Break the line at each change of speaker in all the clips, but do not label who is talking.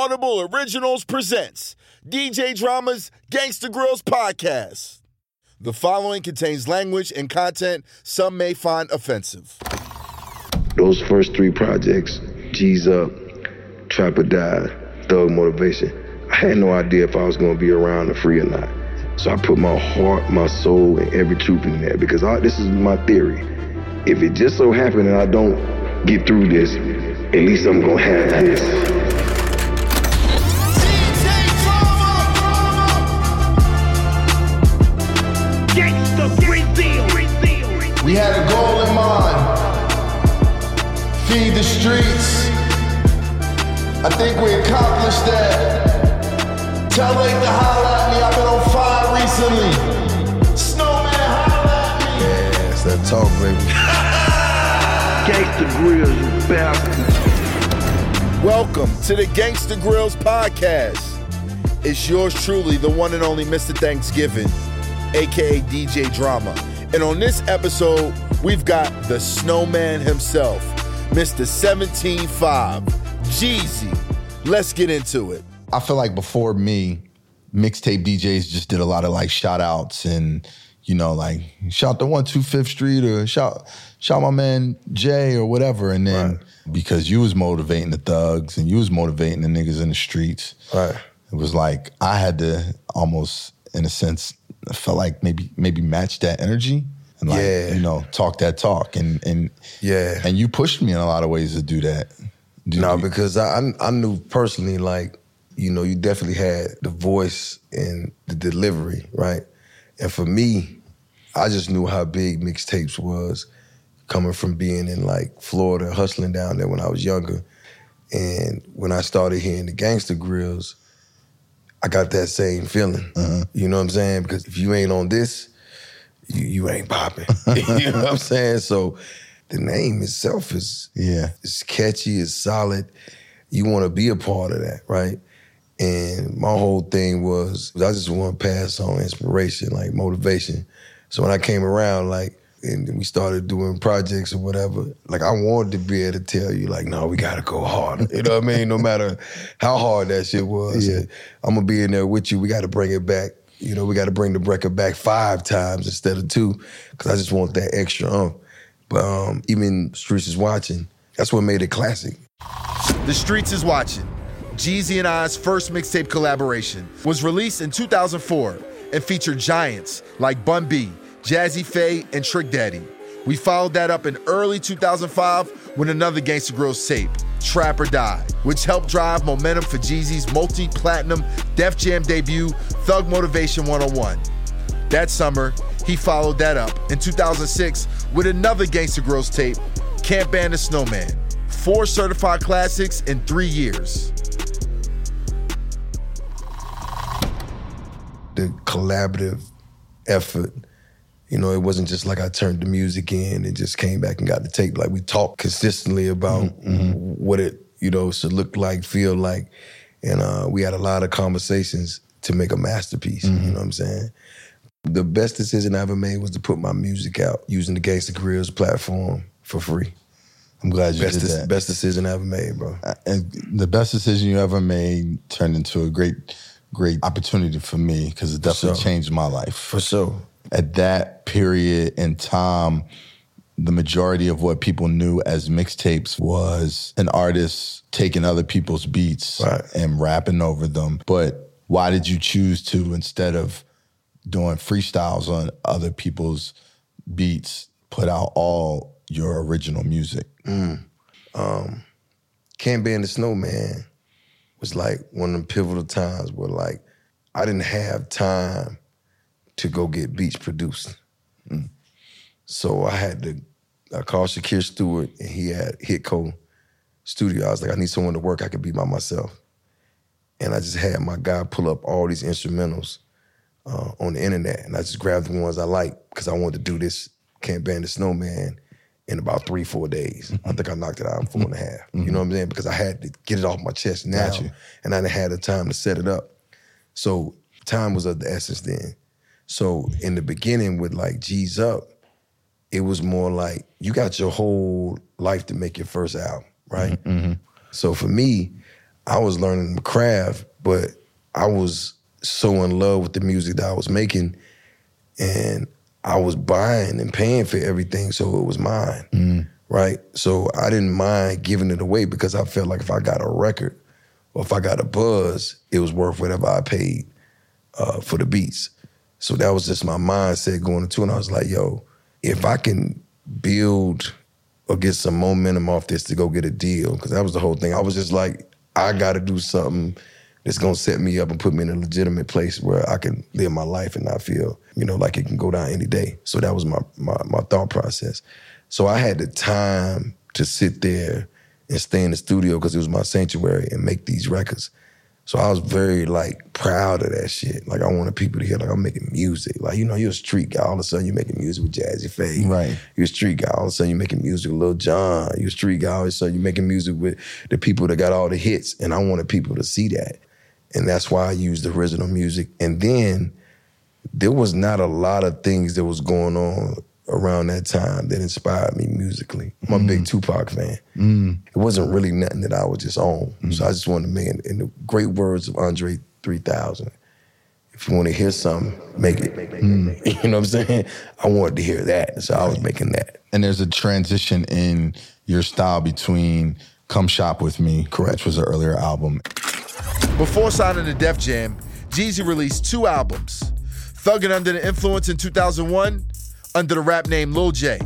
Audible Originals presents DJ Drama's Gangsta Grillz podcast. The following contains language and content some may find offensive.
Those first three projects, G's Up, Trap or Die, Thug Motivation, I had no idea if I was gonna be around or free or not. So I put my heart, my soul, and every truth in there because I, this is my theory. If it just so happened that I don't get through this, at least I'm gonna have this.
The streets. I think we accomplished that. Tell Lake to holler at me. I've been on fire recently. Snowman, holler at me.
Yeah, it's that talk, baby.
Gangsta Grillz, you bastard.
Welcome to the Gangsta Grillz podcast. It's yours truly, the one and only Mr. Thanksgiving, aka DJ Drama. And on this episode, we've got the snowman himself, Mr. 175, Jeezy. Let's get into it.
I feel like before me, mixtape DJs just did a lot of like shout outs and, you know, like shout the one two Fifth Street or shout shout my man Jay or whatever. And then because you was motivating the thugs and you was motivating the niggas in the streets,
Right.
it was like I had to almost, in a sense, I felt like maybe maybe match that energy and like
Yeah.
you know talk that talk and and
Yeah.
and you pushed me in a lot of ways to do that. Do
No,
you-
because I I I knew personally, like, you know, you definitely had the voice and the delivery, right? And for me, I just knew how big mixtapes was coming from being in like Florida, hustling down there when I was younger. And when I started hearing the Gangsta Grillz, I got that same feeling. Uh-huh. You know what I'm saying? Because if you ain't on this, you, you ain't popping. you know what I'm saying? So the name itself is
yeah.
it's catchy, it's solid. You want to be a part of that, right? And my whole thing was I just want to pass on inspiration, like motivation. So when I came around, like, and we started doing projects or whatever, like I wanted to be able to tell you, like, no, we gotta go harder. You know what I mean? No matter how hard that shit was,
Yeah.
I'm gonna be in there with you. We got to bring it back. You know, we got to bring the record back five times instead of two, because I just want that extra umph. But um, even Streets is watching. That's what made it classic.
The Streets is Watching. Jeezy and I's first mixtape collaboration was released in 2004 and featured giants like Bun B, Jazze Pha, and Trick Daddy. We followed that up in early 2005 with another Gangsta Grillz tape, Trap or Die, which helped drive momentum for Jeezy's multi-platinum Def Jam debut, Thug Motivation 101. That summer, he followed that up in 2006 with another Gangsta Grillz tape, Can't Ban the Snowman. Four certified classics in three years.
The collaborative effort. You know, it wasn't just like I turned the music in and just came back and got the tape. Like we talked consistently about mm-hmm. Mm-hmm. what it, you know, should look like, feel like. And uh, we had a lot of conversations to make a masterpiece. You mm-hmm. know what I'm saying? The best decision I ever made was to put my music out using the Gangsta Grillz platform for free.
I'm glad you
Best,
did that.
best decision I ever made, bro.
Uh, and the best decision you ever made turned into a great, great opportunity for me because it definitely
sure.
changed my life.
For sure.
At that period in time, the majority of what people knew as mixtapes was an artist taking other people's beats
Right.
and rapping over them. But why did you choose to, instead of doing freestyles on other people's beats, put out all your original music? Mm.
Um, Can't Ban the Snowman was like one of them pivotal times where like I didn't have time to go get beats produced. Mm. So I had to I called Shakir Stewart and he had Hitco Studio. I was like, I need someone to work I could be by myself. And I just had my guy pull up all these instrumentals uh, on the internet. And I just grabbed the ones I liked because I wanted to do this Can't Ban the Snowman in about three, four days. I mm-hmm. think I knocked it out in four and a half. You mm-hmm. know what I'm saying? Because I had to get it off my chest now.
Got you.
And I didn't have the time to set it up. So time was of the essence then. So in the beginning with like G's Up, it was more like you got your whole life to make your first album, right? Mm-hmm, mm-hmm. So for me, I was learning the craft, but I was so in love with the music that I was making, and I was buying and paying for everything, so it was mine, mm. right? So I didn't mind giving it away because I felt like if I got a record or if I got a buzz, it was worth whatever I paid uh, for the beats. So that was just my mindset going into it. And I was like, yo, if I can build or get some momentum off this to go get a deal, because that was the whole thing. I was just like, I got to do something that's gonna set me up and put me in a legitimate place where I can live my life and not feel, you know, like it can go down any day. So that was my my, my thought process. So I had the time to sit there and stay in the studio because it was my sanctuary and make these records. So I was very like proud of that shit. Like I wanted people to hear like I'm making music. Like you know you're a street guy. All of a sudden you're making music with Jazze Pha.
Right.
You're a street guy. All of a sudden you're making music with Lil Jon. You're a street guy. All of a sudden you're making music with the people that got all the hits. And I wanted people to see that. And that's why I used the original music. And then there was not a lot of things that was going on around that time that inspired me musically. I'm a big mm. Tupac fan. Mm. It wasn't really nothing that I was just on. Mm. So I just wanted to make it. In the great words of Andre 3000, if you want to hear something, make it. You know what I'm saying? I wanted to hear that. So I was making that.
And there's a transition in your style between Come Shop With Me,
Correct.
which was an earlier album.
Before signing to Def Jam, Jeezy released two albums Thuggin' Under the Influence in 2001, under the rap name Lil J,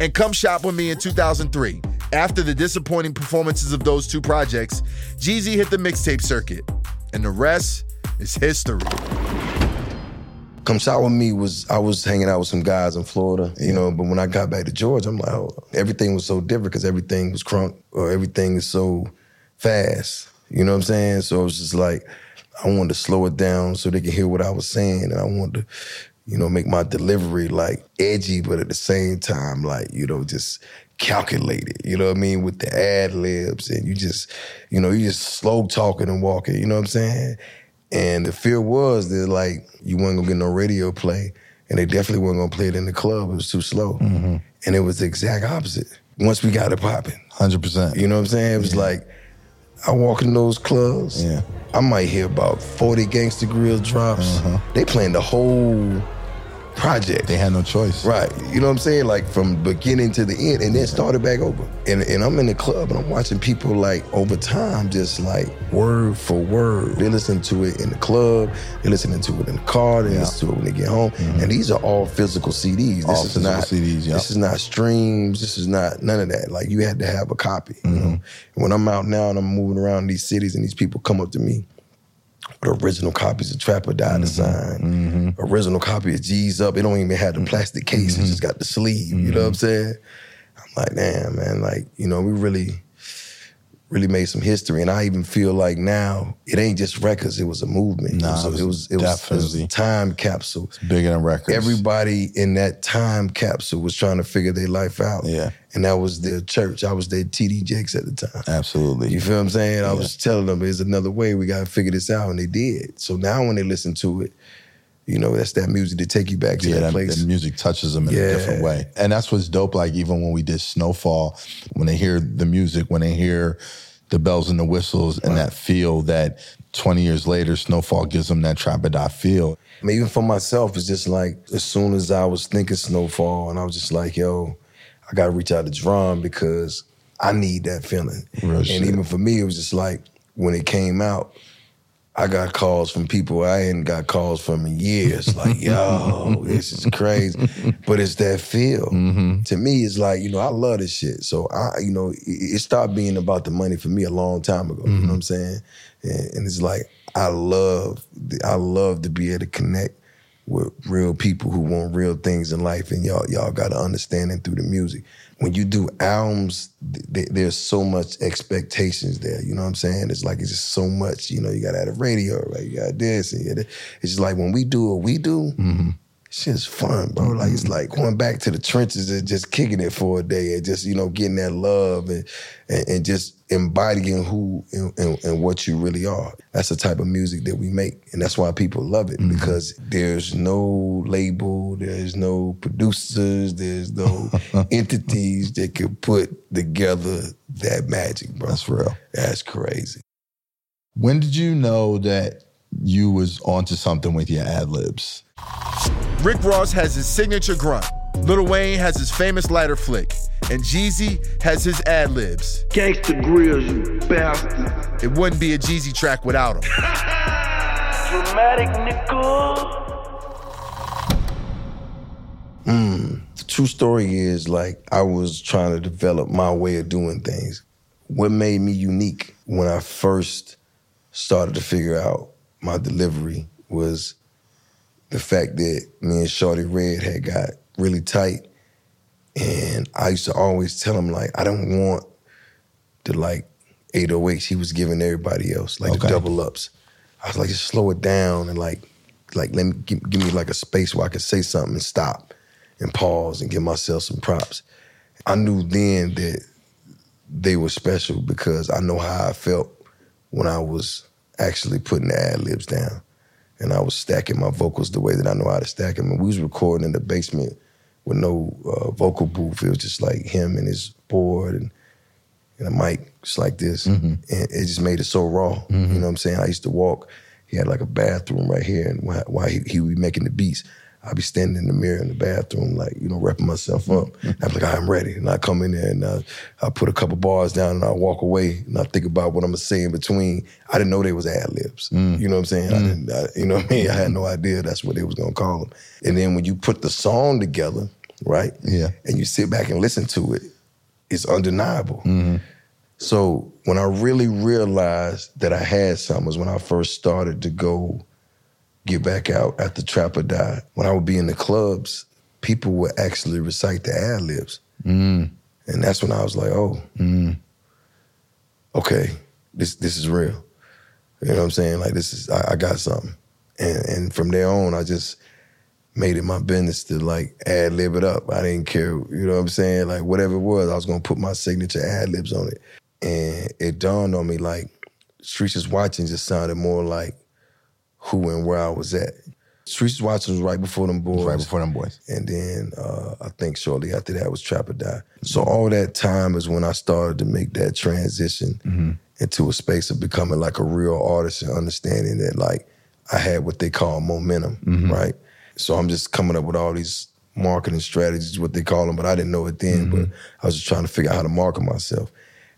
and Come Shop With Me in 2003. After the disappointing performances of those two projects, Jeezy hit the mixtape circuit, and the rest is history.
Come Shop With Me was, I was hanging out with some guys in Florida, you know, but when I got back to Georgia, I'm like, oh, everything was so different because everything was crunk or everything is so fast. You know what I'm saying? So it was just like, I wanted to slow it down so they could hear what I was saying. And I wanted to, you know, make my delivery like edgy, but at the same time, like, you know, just calculated, you know what I mean, with the ad libs and you just, you know, you just slow talking and walking, you know what I'm saying? And the fear was that like you weren't gonna get no radio play, and they definitely weren't gonna play it in the club. It was too slow, mm-hmm. and it was the exact opposite. Once we got it popping,
100%.
you know what I'm saying? It was like I walk in those clubs,
Yeah.
I might hear about 40 Gangster Grill drops. Uh-huh. They playing the whole project.
They had no choice.
Right. You know what I'm saying? Like from beginning to the end and then started back over. And and I'm in the club and I'm watching people like over time just like word for word. They listen to it in the club, they listening to it in the car, they listen to it when they get home. And these are all physical CDs. This
Mm-hmm. All
is not
CDs, yeah.
This is not streams. This is not none of that. Like you had to have a copy. You
Mm-hmm.
know? When I'm out now and I'm moving around these cities and these people come up to me with original copies of Trap or Die
Mm-hmm.
to sign, original copy of G's Up. It don't even have the plastic case.
Mm-hmm.
It just got the sleeve. You know what I'm saying? I'm like, damn, man. Like, you know, we really, really made some history. And I even feel like now it ain't just records. It was a movement.
Nah,
it, was,
it was
it was, it was time capsule.
Bigger than records.
Everybody in that time capsule was trying to figure their life out.
Yeah.
And that was their church. I was their TD Jakes at the time.
Absolutely.
You feel what I'm saying? I was telling them there's another way. We gotta figure this out, and they did. So now when they listen to it, you know that's that music to take you back to
yeah,
that,
that,
place.
that music touches them in a different way. And that's what's dope. Like even when we did Snowfall, when they hear the music, when they hear the bells and the whistles and that feel that 20 years later, Snowfall gives them that trap or die feel.
I mean, even for myself, it's just like as soon as I was thinking Snowfall, and I was just like, yo, I gotta reach out to Drum because I need that feeling.
Real
and
shit.
even for me, it was just like when it came out, I got calls from people I hadn't got calls from in years. Like, yo, this is crazy. But it's that feel. Mm-hmm. To me, it's like, you know, I love this shit. So I, you know, it, it stopped being about the money for me a long time ago. You know what I'm mm-hmm. saying? And, and it's like I love, I love to be able to connect with real people who want real things in life, and y'all y'all got an understanding through the music. When you do albums, th- th- there's so much expectations there. You know what I'm saying? It's like it's just so much. You know, you got to have a radio, right? You got this, and you gotta- it's just like when we do what we do. It's just fun, bro. Like it's like going back to the trenches and just kicking it for a day and just you know getting that love and and, and just embodying who and, and, and what you really are. That's the type of music that we make, and that's why people love it mm-hmm. because there's no label, there's no producers, there's no entities that could put together that magic, bro.
That's real.
That's crazy.
When did you know that you was onto something with your ad libs?
Rick Ross has his signature grunt. Lil Wayne has his famous lighter flick. And Jeezy has his ad libs.
Gangsta Grillz, you bastard.
It wouldn't be a Jeezy track without him.
Dramatic nigga. Hmm.
The true story is like I was trying to develop my way of doing things. What made me unique when I first started to figure out my delivery was the fact that me and Shawty Redd had got really tight. And I used to always tell him like I don't want the like 808s he was giving everybody else, like the double ups. I was like, just slow it down and like, like let me give, give me like a space where I could say something and stop and pause and give myself some props. I knew then that they were special because I know how I felt when I was actually putting the ad libs down and I was stacking my vocals the way that I know how to stack them. And we was recording in the basement with no uh, vocal booth. It was just like him and his board and, and a mic just like this. And it just made it so raw. You know what I'm saying? I used to walk. He had like a bathroom right here, and while, while he, he would be making the beats, I'd be standing in the mirror in the bathroom, like you know, repping myself up. I'd be like, I'm ready, and I come in there and uh, I put a couple bars down, and I walk away, and I think about what I'm gonna say in between. I didn't know they was ad libs. Mm. You know what I'm saying? I mm. didn't, I, you know what I mean? I had no idea that's what they was gonna call them. And then when you put the song together, right?
Yeah.
And you sit back and listen to it, it's undeniable. Mm-hmm. So when I really realized that I had something was when I first started to go get back out after Trap or Die. When I would be in the clubs, people would actually recite the ad libs. Mm. And that's when I was like, oh, mm. okay, this this is real. You know what I'm saying? Like this is I, I got something. And and from there on, I just made it my business to like ad lib it up. I didn't care, you know what I'm saying? Like whatever it was, I was gonna put my signature ad libs on it. And it dawned on me like Streets is Watching just sounded more like who and where I was at. Streets Watching was right before them boys.
Right before them boys.
And then uh, I think shortly after that was Trap or Die. So all that time is when I started to make that transition mm-hmm. into a space of becoming like a real artist and understanding that like I had what they call momentum, mm-hmm. right? So I'm just coming up with all these marketing strategies, what they call them, but I didn't know it then. Mm-hmm. But I was just trying to figure out how to market myself.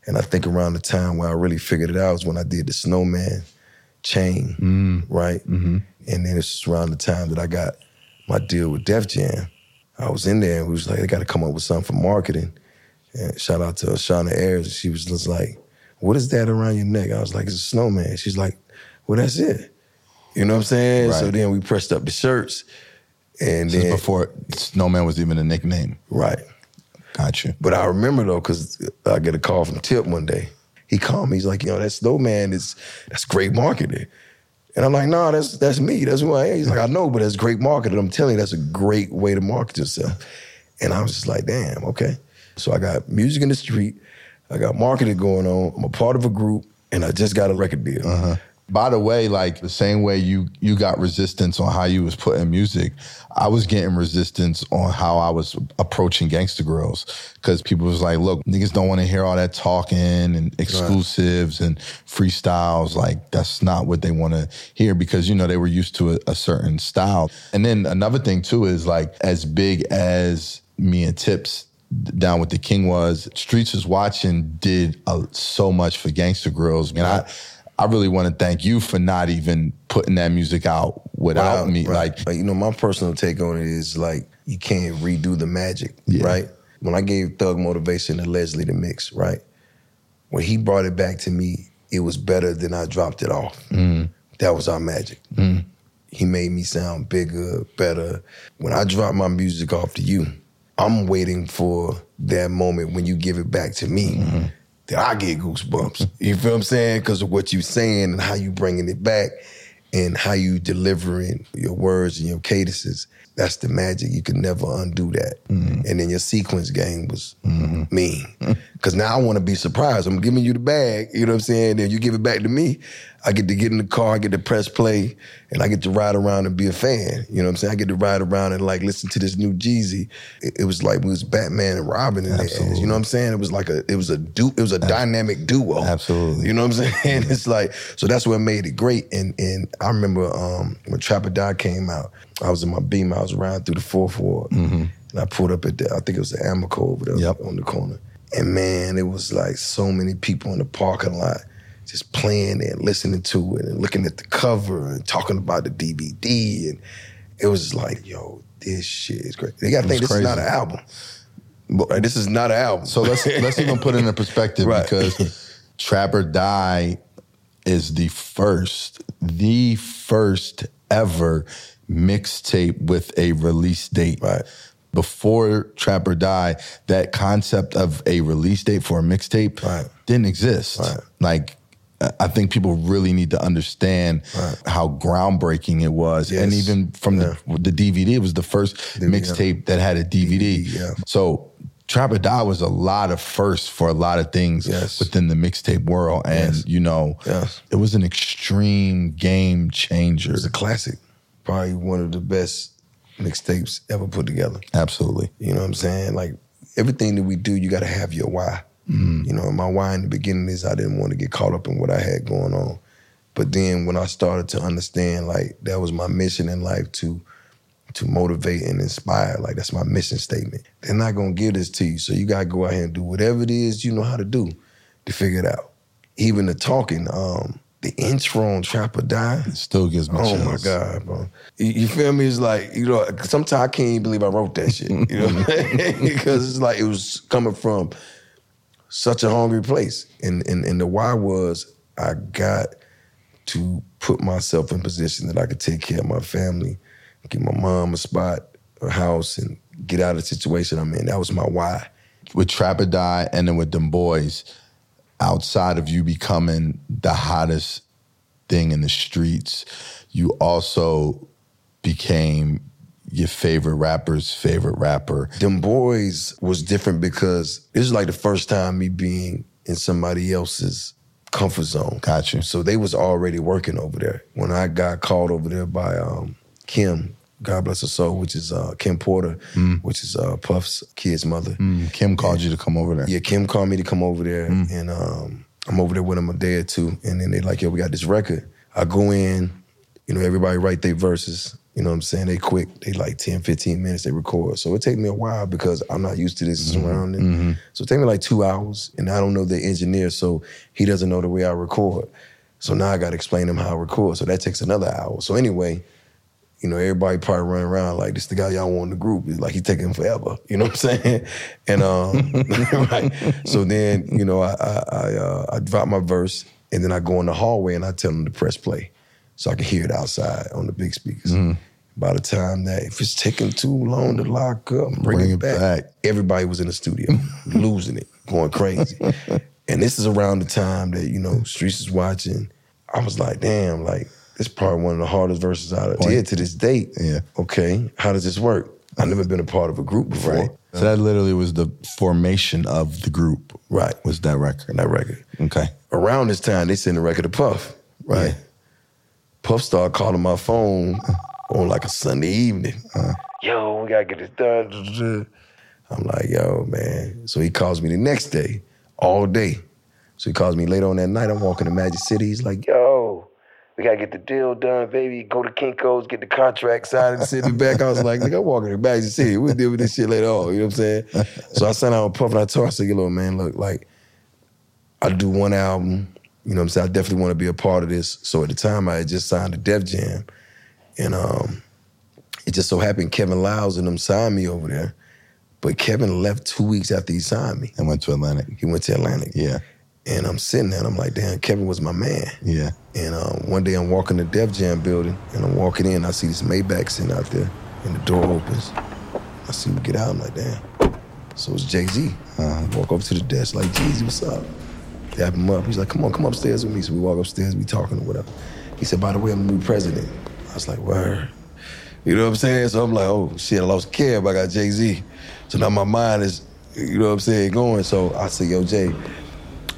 And I think around the time where I really figured it out was when I did the Snowman chain, mm. right? Mm-hmm. And then it's around the time that I got my deal with Def Jam. I was in there and we was like, they got to come up with something for marketing. And shout out to Shauna Ayers. She was just like, what is that around your neck? I was like, it's a snowman. She's like, well, that's it. You know what I'm saying? So then we pressed up the shirts. And
This is
then,
before Snowman was even a nickname.
right.
Gotcha.
But I remember though, because I get a call from Tip one day. He called me. He's like, you know, that snowman is that's great marketing. And I'm like, nah, that's that's me. That's who I am. He's like, I know, but that's great marketing. I'm telling you, that's a great way to market yourself. And I was just like, damn, okay. So I got music in the street. I got marketing going on. I'm a part of a group, and I just got a record deal. Uh-huh.
By the way, like the same way you you got resistance on how you was putting music, I was getting resistance on how I was approaching Gangsta Grillz because people was like, "Look, niggas don't want to hear all that talking and exclusives and freestyles. Like that's not what they want to hear because you know they were used to a, a certain style." And then another thing too is like as big as me and Tips down with the King was, Streets is watching did uh, so much for Gangsta Grillz, and I. I really want to thank you for not even putting that music out without
Right,
me.
right.
Like,
you know, my personal take on it is like you can't redo the magic,
Yeah.
right? When I gave Thug Motivation to Leslie the mix, right? When he brought it back to me, it was better than I dropped it off. Mm. That was our magic. Mm. He made me sound bigger, better. When I drop my music off to you, I'm waiting for that moment when you give it back to me mm-hmm. That I get goosebumps. You feel what I'm saying? Because of what you're saying and how you bringing it back and how you delivering your words and your cadences. That's the magic. You can never undo that. Mm-hmm. And then your sequence game was mm-hmm. mean. Cause now I want to be surprised. I'm giving you the bag, you know what I'm saying? Then you give it back to me. I get to get in the car, I get to press play, and I get to ride around and be a fan. You know what I'm saying? I get to ride around and like listen to this new Jeezy. It, it was like we was Batman and Robin in.
Absolutely.
You know what I'm saying? It was like a it was a du- it was a dynamic duo.
Absolutely.
You know what I'm saying? It's like so that's what made it great. And and I remember um, when Trap or Die came out, I was in my beam, I was riding through the fourth ward. And I pulled up at the I think it was the Amico over there
Yep.
on the corner. And man, it was like so many people in the parking lot just playing it and listening to it and looking at the cover and talking about the DVD. And it was like, yo, this shit is great. They gotta think
was
this is not an album. Right? Uh, this is not an album.
So let's let's even put it in perspective
Right.
because Trap or Die is the first, the first ever mixtape with a release date.
Right.
Before Trap or Die, that concept of a release date for a mixtape
Right.
didn't exist. Like I- think people really need to understand
Right.
how groundbreaking it was, and even from the the DVD, it was the first mixtape that had a DVD.
Yeah.
So Trap or Die was a lot of firsts for a lot of things
Yes.
within the mixtape world. And,
Yes.
you know,
Yes.
it was an extreme game changer.
It was a classic. Probably one of the best mixtapes ever put together.
Absolutely.
You know what I'm saying? Like everything that we do, you got to have your why. You know, my why in the beginning is I didn't want to get caught up in what I had going on. But then when I started to understand, like that was my mission in life to to motivate and inspire. Like that's my mission statement. They're not gonna give this to you, so you gotta go out here and do whatever it is you know how to do to figure it out. Even the talking, um, the intro on Trap or Die.
It still gives me
Oh
chills.
my God, bro. You, you feel me? It's like, you know, sometimes I can't even believe I wrote that shit. You know what I'm saying? Because it's like it was coming from such a hungry place. And, and and the why was I got to put myself in position that I could take care of my family, get my mom a spot, a house, and get out of the situation I'm in. That was my why.
With Trap Trapper Die and then with them boys, outside of you becoming the hottest thing in the streets, you also became your favorite rapper's favorite rapper.
Them boys was different because this is like the first time me being in somebody else's comfort zone.
Got you.
So they was already working over there. When I got called over there by um, Kim, God bless her soul, which is uh, Kim Porter, which is uh, Puff's kid's mother.
Mm, Kim called you to come over there.
Yeah, Kim called me to come over there, and um, I'm over there with them a day or two, and then they like, yo, we got this record. I go in, you know, everybody write their verses. You know what I'm saying? They quick, they like 10, 15 minutes, they record. So it take me a while because I'm not used to this surrounding. So it take me like two hours, and I don't know the engineer, so he doesn't know the way I record. So now I got to explain him how I record. So that takes another hour. So anyway, you know, everybody probably running around like this the guy y'all want in the group. It's like he taking forever. You know what I'm saying? And um, right. So then, you know, I I I, uh, I drop my verse and then I go in the hallway and I tell him to press play, so I can hear it outside on the big speakers. Mm-hmm. By the time that if it's taking too long to lock up, bring,
Bring
it, back.
back.
Everybody was in the studio, losing it, going crazy. and this is around the time that you know Streets is watching. I was like, damn, like this probably one of the hardest verses I did to this date.
Yeah.
Okay, how does this work? I've never been a part of a group before.
Right. So that literally was the formation of the group.
Right.
Was that record?
That record.
Okay.
Around this time, they sent a record to Puff. Right.
Yeah.
Puff started calling my phone on like a Sunday evening. Uh. Yo, we gotta get this done. I'm like, yo, man. So he calls me the next day, all day. So he calls me later on that night. I'm walking to Magic City. He's like, yo, we gotta get the deal done, baby. Go to Kinko's, get the contract signed, and send me back. I was like, nigga, I'm walking to Magic City. We'll deal with this shit later on. You know what I'm saying? so I sat out with Puff and I told him, I said, yo, little man, look, like, I do one album. You know what I'm saying? I definitely want to be a part of this. So at the time, I had just signed to Def Jam. And um, it just so happened Kevin Liles and them signed me over there. But Kevin left two weeks after he signed me.
And went to Atlantic.
He went to Atlantic.
Yeah.
And I'm sitting there and I'm like, damn, Kevin was my man.
Yeah.
And um, one day I'm walking the Def Jam building and I'm walking in. I see this Maybach sitting out there and the door opens. I see him get out. I'm like, damn. So it's Jay Z. I walk up to the desk like, Jay Z, what's up? Dap him up. He's like, come on, come upstairs with me. So we walk upstairs, we talking or whatever. He said, by the way, I'm the new president. I was like, word. You know what I'm saying? So I'm like, oh shit, I lost but I got Jay Z. So now my mind is you know what I'm saying, going. So I said, yo, Jay,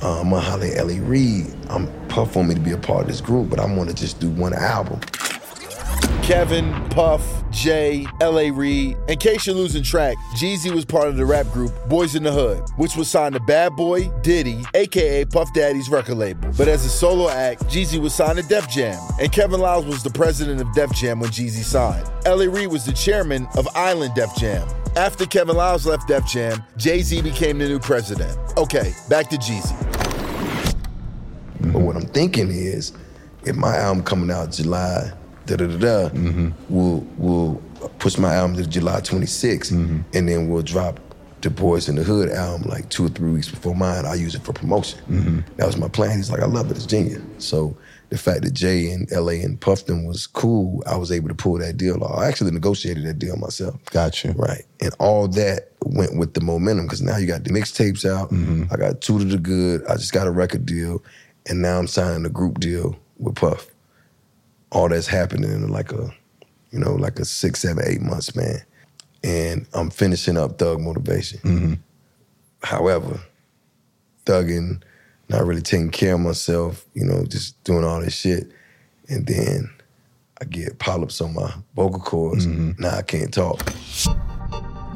uh, I'm gonna holler at L.A. Reid. I'm Puff want me to be a part of this group, but I want to just do one album.
Kevin, Puff, Jay, L.A. Reid. In case you're losing track, Jeezy was part of the rap group Boys in the Hood, which was signed to Bad Boy, Diddy, aka Puff Daddy's record label. But as a solo act, Jeezy was signed to Def Jam, and Kevin Liles was the president of Def Jam when Jeezy signed. L.A. Reid was the chairman of Island Def Jam. After Kevin Liles left Def Jam, Jay Z became the new president. Okay, back to Jeezy.
But what I'm thinking is, if my album coming out July, da da da da, we'll we'll push my album to July 26th, mm-hmm. and then we'll drop the Boys in the Hood album like two or three weeks before mine. I use it for promotion. Mm-hmm. That was my plan. He's like, I love it. It's genius. So the fact that Jay and LA and Puffton was cool, I was able to pull that deal off. I actually negotiated that deal myself.
Got you.
Right. And all that went with the momentum because now you got the mixtapes out. Mm-hmm. I got Two to the Good. I just got a record deal. And now I'm signing a group deal with Puff. All that's happening in like a, you know, like a six, seven, eight months, man. And I'm finishing up Thug Motivation. Mm-hmm. However, thugging, not really taking care of myself, you know, just doing all this shit. And then I get polyps on my vocal cords. Mm-hmm. Now I can't talk.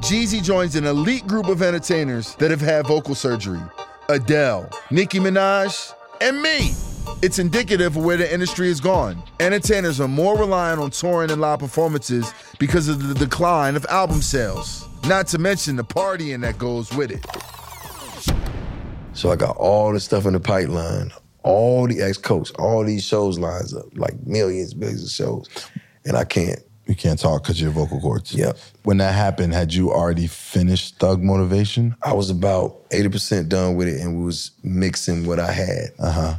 Jeezy joins an elite group of entertainers that have had vocal surgery Adele, Nicki Minaj, and me. It's indicative of where the industry has gone. Entertainers are more reliant on touring and live performances because of the decline of album sales. Not to mention the partying that goes with it.
So I got all the stuff in the pipeline, all the ex coats, all these shows lines up, like millions, millions of shows. And I can't.
You can't talk because your vocal cords.
Yep.
When that happened, had you already finished Thug Motivation?
I was about 80% done with it and was mixing what I had.
Uh huh.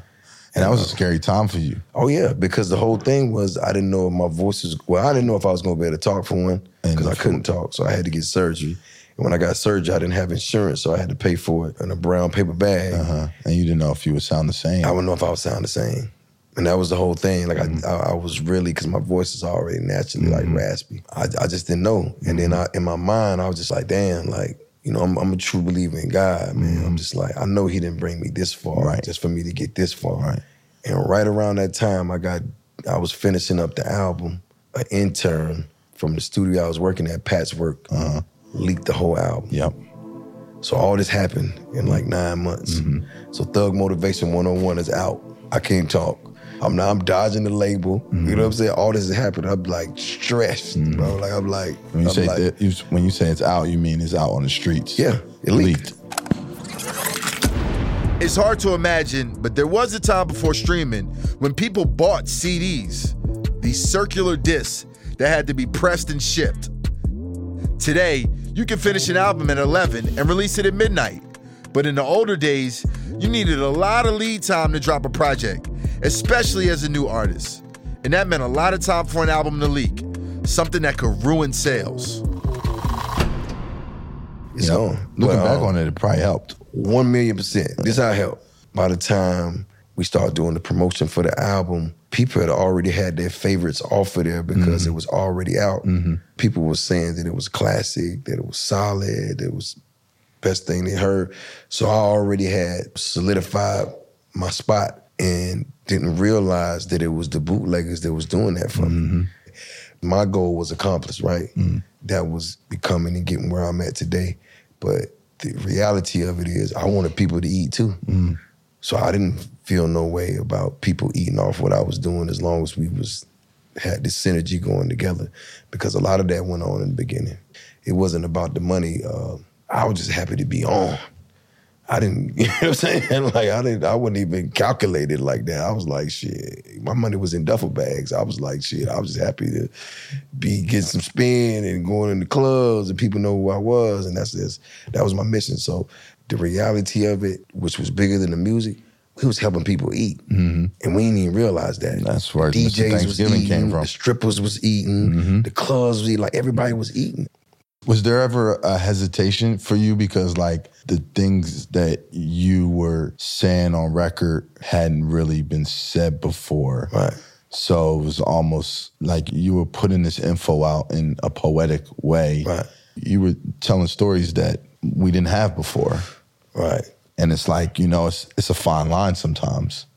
And that was a scary time for you.
Oh yeah, because the whole thing was I didn't know if my voice was well, I didn't know if I was gonna be able to talk for one, because I couldn't talk. So I had to get surgery. And when I got surgery, I didn't have insurance, so I had to pay for it in a brown paper bag.
Uh huh. And you didn't know if you would sound the same.
I wouldn't know if I would sound the same. And that was the whole thing. Like I, mm-hmm. I, I was really because my voice is already naturally like mm-hmm. raspy. I, I just didn't know. And then mm-hmm. I, in my mind, I was just like, damn, like you know, I'm, I'm a true believer in God, man. I'm mm-hmm. just like, I know He didn't bring me this far
Right.
just for me to get this far.
Right.
And right around that time, I got, I was finishing up the album. An intern from the studio I was working at, Patchwerk, uh-huh. leaked the whole album.
Yep.
So all this happened in like nine months. Mm-hmm. So Thug Motivation 101 is out. I can't talk. I'm now I'm dodging the label. You know what I'm mm-hmm. saying? All this is happening. I'm like stressed, bro. Mm-hmm. Like I'm like,
When you
I'm
say
like,
that- you- when you say it's out, you mean it's out on the streets.
yeah, it leaked.
It's hard to imagine, but there was a time before streaming when people bought CDs, these circular discs that had to be pressed and shipped. Today, you can finish an album at 11 and release it at midnight. But in the older days, you needed a lot of lead time to drop a project, especially as a new artist. And that meant a lot of time for an album to leak, something that could ruin sales.
It's
Yep.
on.
Looking
But,
back on it, it probably helped.
One million percent. This how it helped. By the time we started doing the promotion for the album, people had already had their favorites off of there because mm-hmm. it was already out. Mm-hmm. People were saying that it was classic, that it was solid, that it was best thing they heard. So I already had solidified my spot and didn't realize that it was the bootleggers that was doing that for me. Mm-hmm. My goal was accomplished, right? Mm. That was becoming and getting where I'm at today. But the reality of it is I wanted people to eat too. Mm. So I didn't feel no way about people eating off what I was doing as long as we was had this synergy going together. Because a lot of that went on in the beginning. It wasn't about the money. Uh, I was just happy to be on. I didn't, you know what I'm saying? Like I didn't, I wasn't even calculated like that. I was like, shit. My money was in duffel bags. I was like, shit. I was just happy to be getting some spin and going in the clubs and people know who I was, and that's just that was my mission. So the reality of it, which was bigger than the music, we was helping people eat, mm-hmm. and we didn't even realize that.
That's where
the. DJs was
Thanksgiving
eating,
came from.
the strippers was eating, mm-hmm. the clubs was eating, like everybody was eating.
Was there ever a hesitation for you because like the things that you were saying on record hadn't really been said before?
Right.
So it was almost like you were putting this info out in a poetic way.
Right.
You were telling stories that we didn't have before.
Right.
And it's like, you know, it's it's a fine line sometimes.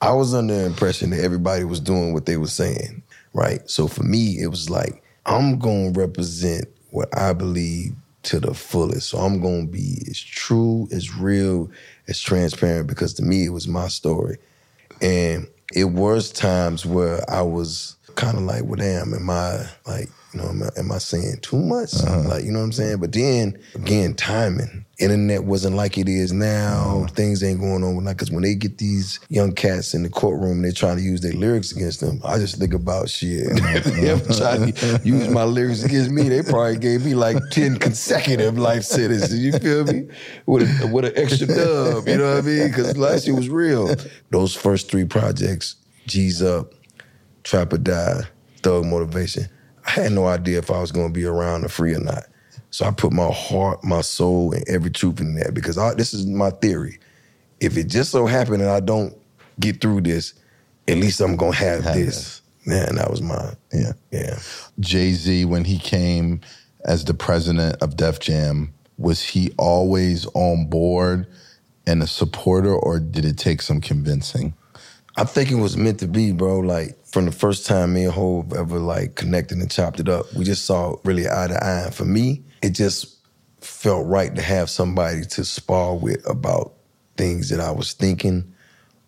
I was under the impression that everybody was doing what they were saying, right? So for me, it was like, I'm going to represent what I believe to the fullest. So I'm to be as true, as real, as transparent because to me, it was my story. And it was times where I was kind of like, well, damn, am I like, you know, am I, am I saying too much? Uh-huh. Like, you know what I'm saying? But then again, timing. Internet wasn't like it is now. Uh-huh. Things ain't going on like because when they get these young cats in the courtroom, they're trying to use their lyrics against them. I just think about shit. if they ever uh-huh. tried to use my lyrics against me, they probably gave me like ten consecutive life sentences. You feel me? With a, with an extra dub. You know what I mean? Because last year was real. Those first three projects, G's up, Trap or Die, Thug Motivation. I had no idea if I was gonna be around or free or not. So I put my heart, my soul, and every truth in that because I, this is my theory. If it just so happened that I don't get through this, at least I'm gonna have,
Have
this. Man, that was mine.
Yeah.
yeah.
Jay Z, when he came as the president of Def Jam, was he always on board and a supporter, or did it take some convincing?
I think it was meant to be, bro. Like from the first time me and Hove ever like connected and chopped it up, we just saw really eye to eye. And for me, it just felt right to have somebody to spar with about things that I was thinking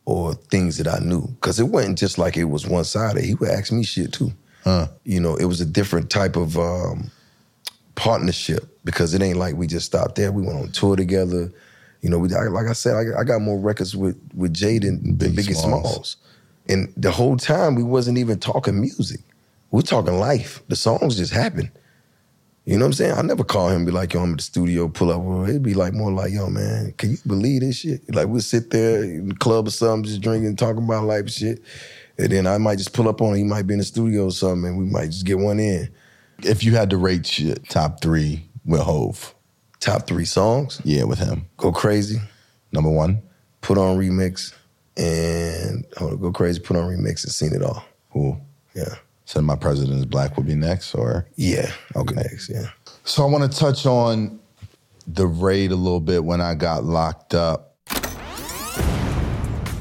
or things that I knew. Cause it wasn't just like it was one sided. He would ask me shit too. Huh. You know, it was a different type of um, partnership because it ain't like we just stopped there. We went on tour together. You know, we, I- like I said, I, I got more records with with Jay than, than
Biggie Smalls.
Smalls. And the whole time we wasn't even talking music. We're talking life. The songs just happened. You know what I'm saying? I never call him and be like, yo, I'm at the studio, pull up. Well, it'd be like more like, yo, man, can you believe this shit? Like we'll sit there in the club or something, just drinking, talking about life and shit. And then I might just pull up on him. He might be in the studio or something, and we might just get one in.
If you had to rate your top three with Hove,
Top three songs,
yeah, with him,
Go Crazy,
number one,
Put On Remix, and hold on, Go Crazy, Put On Remix, and Seen It All.
who
Yeah.
said my president is black would be next, or
Yeah.
Okay.
Next, yeah.
So I want to touch on the raid a little bit when I got locked up.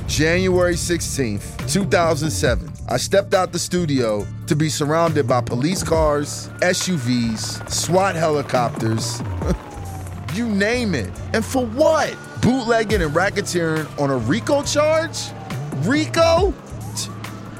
January 16th, 2007. I stepped out the studio to be surrounded by police cars, SUVs, SWAT helicopters, you name it. And for what? Bootlegging and racketeering on a RICO charge? RICO?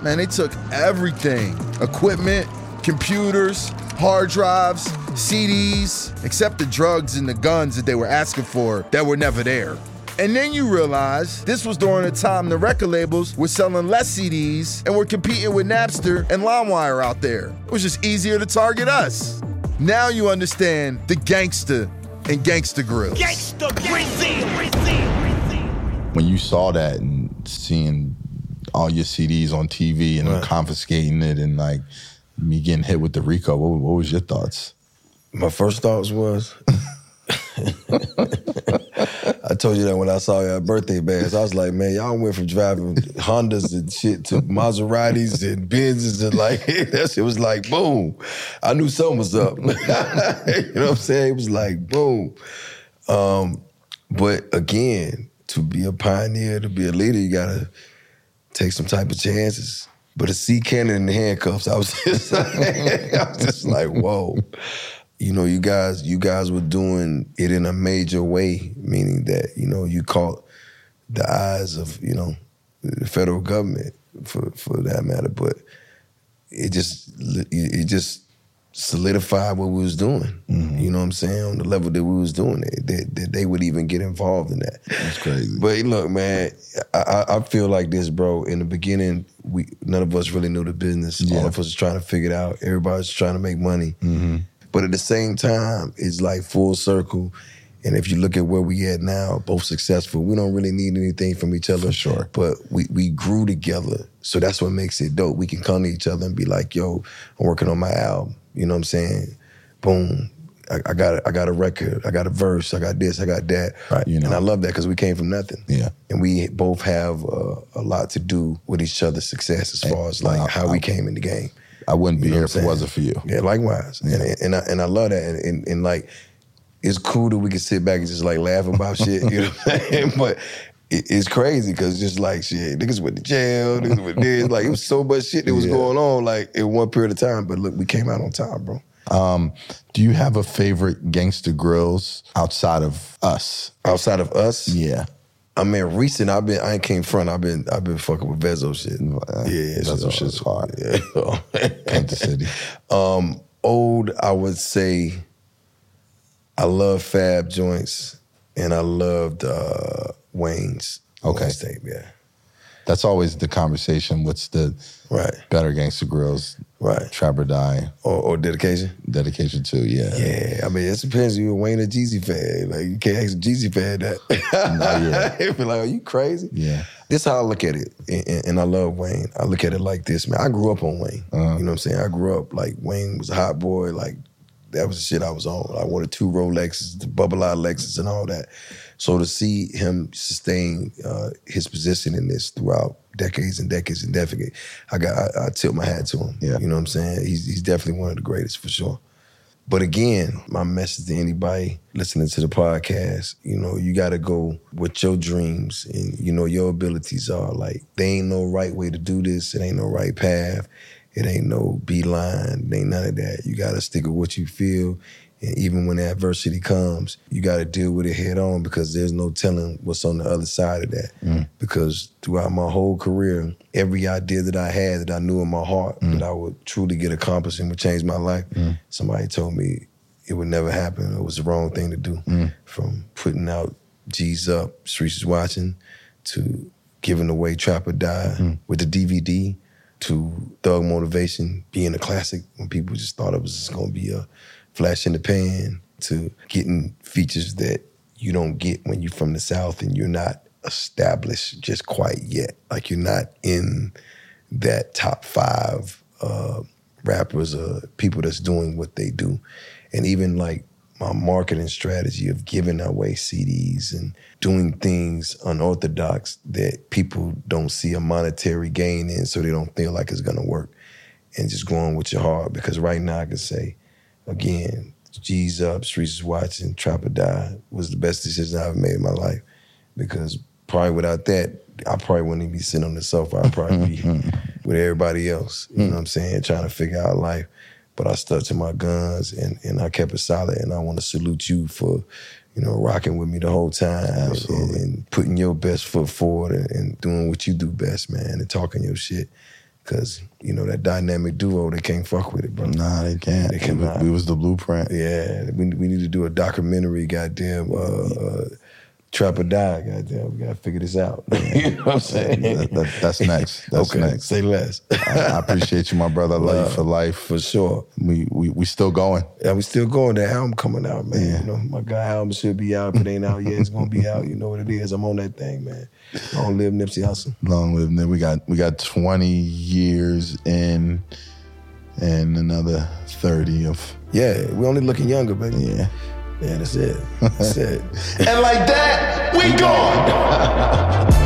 Man, they took everything equipment, computers, hard drives, CDs, except the drugs and the guns that they were asking for that were never there. And then you realize this was during a time the record labels were selling less CDs and were competing with Napster and LimeWire out there. It was just easier to target us. Now you understand the gangster and Gangsta Grillz.
When you saw that and seeing all your CDs on TV and them confiscating it and like me getting hit with the RICO, what, what was your thoughts?
My first thoughts was I told you that when I saw your birthday bash. I was like, man, y'all went from driving Hondas and shit to Maseratis and Benzes and like that shit was like boom. I knew something was up. you know what I'm saying? It was like boom. Um, but again, to be a pioneer, to be a leader, you gotta take some type of chances. But to see Cannon in handcuffs, I was just I was just like, whoa. You know, you guys, you guys were doing it in a major way, meaning that, you know, you caught the eyes of, you know, the federal government for for that matter. But it just it just solidified what we was doing. Mm-hmm. You know what I'm saying? On the level that we was doing it, that, that they would even get involved in that.
That's crazy.
But look, man, I, I, feel like this, bro. In the beginning, we none of us really knew the business. All
Yeah.
of us was trying to figure it out. Everybody's trying to make money. Mm-hmm. But at the same time, it's like full circle. And if you look at where we at now, both successful, we don't really need anything from each other.
For sure.
But we we grew together. So that's what makes it dope. We can come to each other and be like, yo, I'm working on my album. You know what I'm saying? Boom. I, I got a, I got a record. I got a verse. I got this. I got that.
Right, you know.
And I love that because we came from nothing.
Yeah.
And we both have uh, a lot to do with each other's success as far as like
I-
how
I-
we came in the game.
I wouldn't be
You know
here if it wasn't for you.
Yeah, likewise. And and I and I love that. And, and, and like it's cool that we can sit back and just like laugh about shit. You know what I'm saying? But it, it's crazy because just like shit, niggas went to jail, niggas went this. Like it was so much shit that was
Yeah.
going on like in one period of time. But look, we came out on time, bro.
Um, do you have a favorite Gangsta Grillz outside of us?
Outside of us,
Yeah.
I mean, recent. I've been. I ain't came front. I've been. I've been fucking with Vezo shit. Yeah,
Vezo
shit's
shit's hard.
Yeah.
The city.
Um, old, I would say. I love Fab joints, and I loved uh, Wayne's.
Okay.
Tape, yeah.
That's always the conversation. What's the
Right.
better Gangsta Grillz?
Right.
Trap or Die,
Or, or dedication.
dedication too, yeah.
Yeah, I mean, it depends. You a Wayne or Jeezy fan? Like you can't ask a Jeezy fan that.
Yet.
He'll be like, "Are you crazy?"
Yeah.
This how I look at it, and, and- and I love Wayne. I look at it like this, man. I grew up on Wayne.
Uh-huh.
You know what I'm saying? I grew up like Wayne was a hot boy. Like that was the shit I was on. I wanted two Rolexes, the bubble out Lexus, and all that. So to see him sustain uh, his position in this throughout decades and decades and decades, I got I, I tilt my hat to him.
Yeah.
You know what I'm saying? He's he's definitely one of the greatest for sure. But again, my message to anybody listening to the podcast, you know, you got to go with your dreams and, you know, your abilities are. Like, there ain't no right way to do this. It ain't no right path. It ain't no beeline. It ain't none of that. You got to stick with what you feel. And even when adversity comes, you got to deal with it head on because there's no telling what's on the other side of that. Mm. Because throughout my whole career, every idea that I had that I knew in my heart mm. that I would truly get accomplished and would change my life, mm. somebody told me it would never happen. It was the wrong thing to do. From putting out G's Up, Streetz iz Watchin, to giving away Trap or Die with the DVD, to Thug Motivation being a classic when people just thought it was just gonna be a flash in the pan, to getting features that you don't get when you're from the South and you're not established just quite yet. Like you're not in that top five uh, rappers or people that's doing what they do. And even like my marketing strategy of giving away CDs and doing things unorthodox that people don't see a monetary gain in, so they don't feel like it's gonna work. And just going with your heart. Because right now I can say, again, G's up, Streetz iz Watchin, Trap or Die was the best decision I've made in my life. Because probably without that, I probably wouldn't even be sitting on the sofa. I'd probably be with everybody else. You know what I'm hmm. saying? Trying to figure out life. But I stuck to my guns and, and I kept it solid. And I want to salute you for, you know, rocking with me the whole time and, and putting your best foot forward and, and doing what you do best, man, and talking your shit. Cause you know that dynamic duo, they can't fuck with it, bro.
Nah, they can't.
They
We-
cannot.
We, was the blueprint.
Yeah, we, we need to do a documentary, goddamn, uh, uh, Trap or Die, goddamn. We gotta figure this out. you know what I'm saying?
That- that- that's next. That's
okay,
next.
say less.
I, I appreciate you, my brother. I love you for life.
For sure.
We we we still going.
Yeah, we still going. That album coming out, man.
Yeah.
You know, my guy album should be out. If it ain't out yet, it's gonna be out. You know what it is. I'm on that thing, man. Long live Nipsey Hussle.
Long live. Then we got we got twenty years in, and another thirty of
Yeah, we only looking younger, baby.
yeah.
Yeah, that's it. That's it.
And like that, we gone.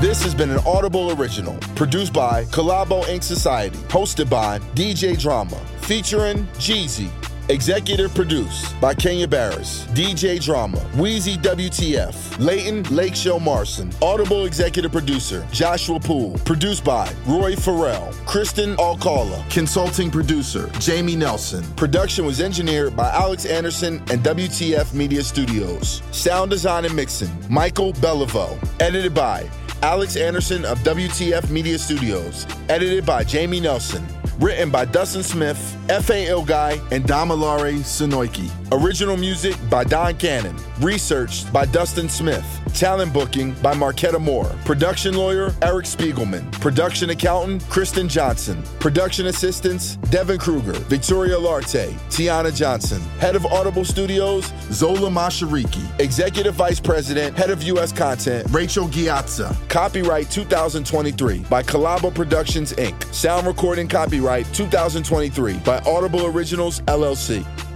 This has been an Audible original, produced by Collabo Inc. Society, hosted by DJ Drama, featuring Jeezy. Executive produced by Kenya Barris, DJ Drama, Wheezy WTF, Leighton Lake Show Marson, Audible Executive Producer Joshua Poole, produced by Roy Farrell, Kristen Alcala, Consulting Producer Jamie Nelson. Production was engineered by Alex Anderson and WTF Media Studios. Sound design and mixing Michael Beliveau. Edited by Alex Anderson of WTF Media Studios. Edited by Jamie Nelson. Written by Dustin Smith, F.A. Guy, and Damilare Sonoiki. Original music by Don Cannon. Researched by Dustin Smith. Talent booking by Marquetta Moore. Production lawyer Eric Spiegelman. Production accountant Kristen Johnson. Production assistants Devin Kruger, Victoria Larte, Tiana Johnson. Head of Audible Studios Zola Mashariki. Executive Vice President, Head of U.S. Content Rachel Ghiazza. Copyright 2023 by Collabo Productions Inc. Sound recording copyright 2023 by Audible Originals LLC.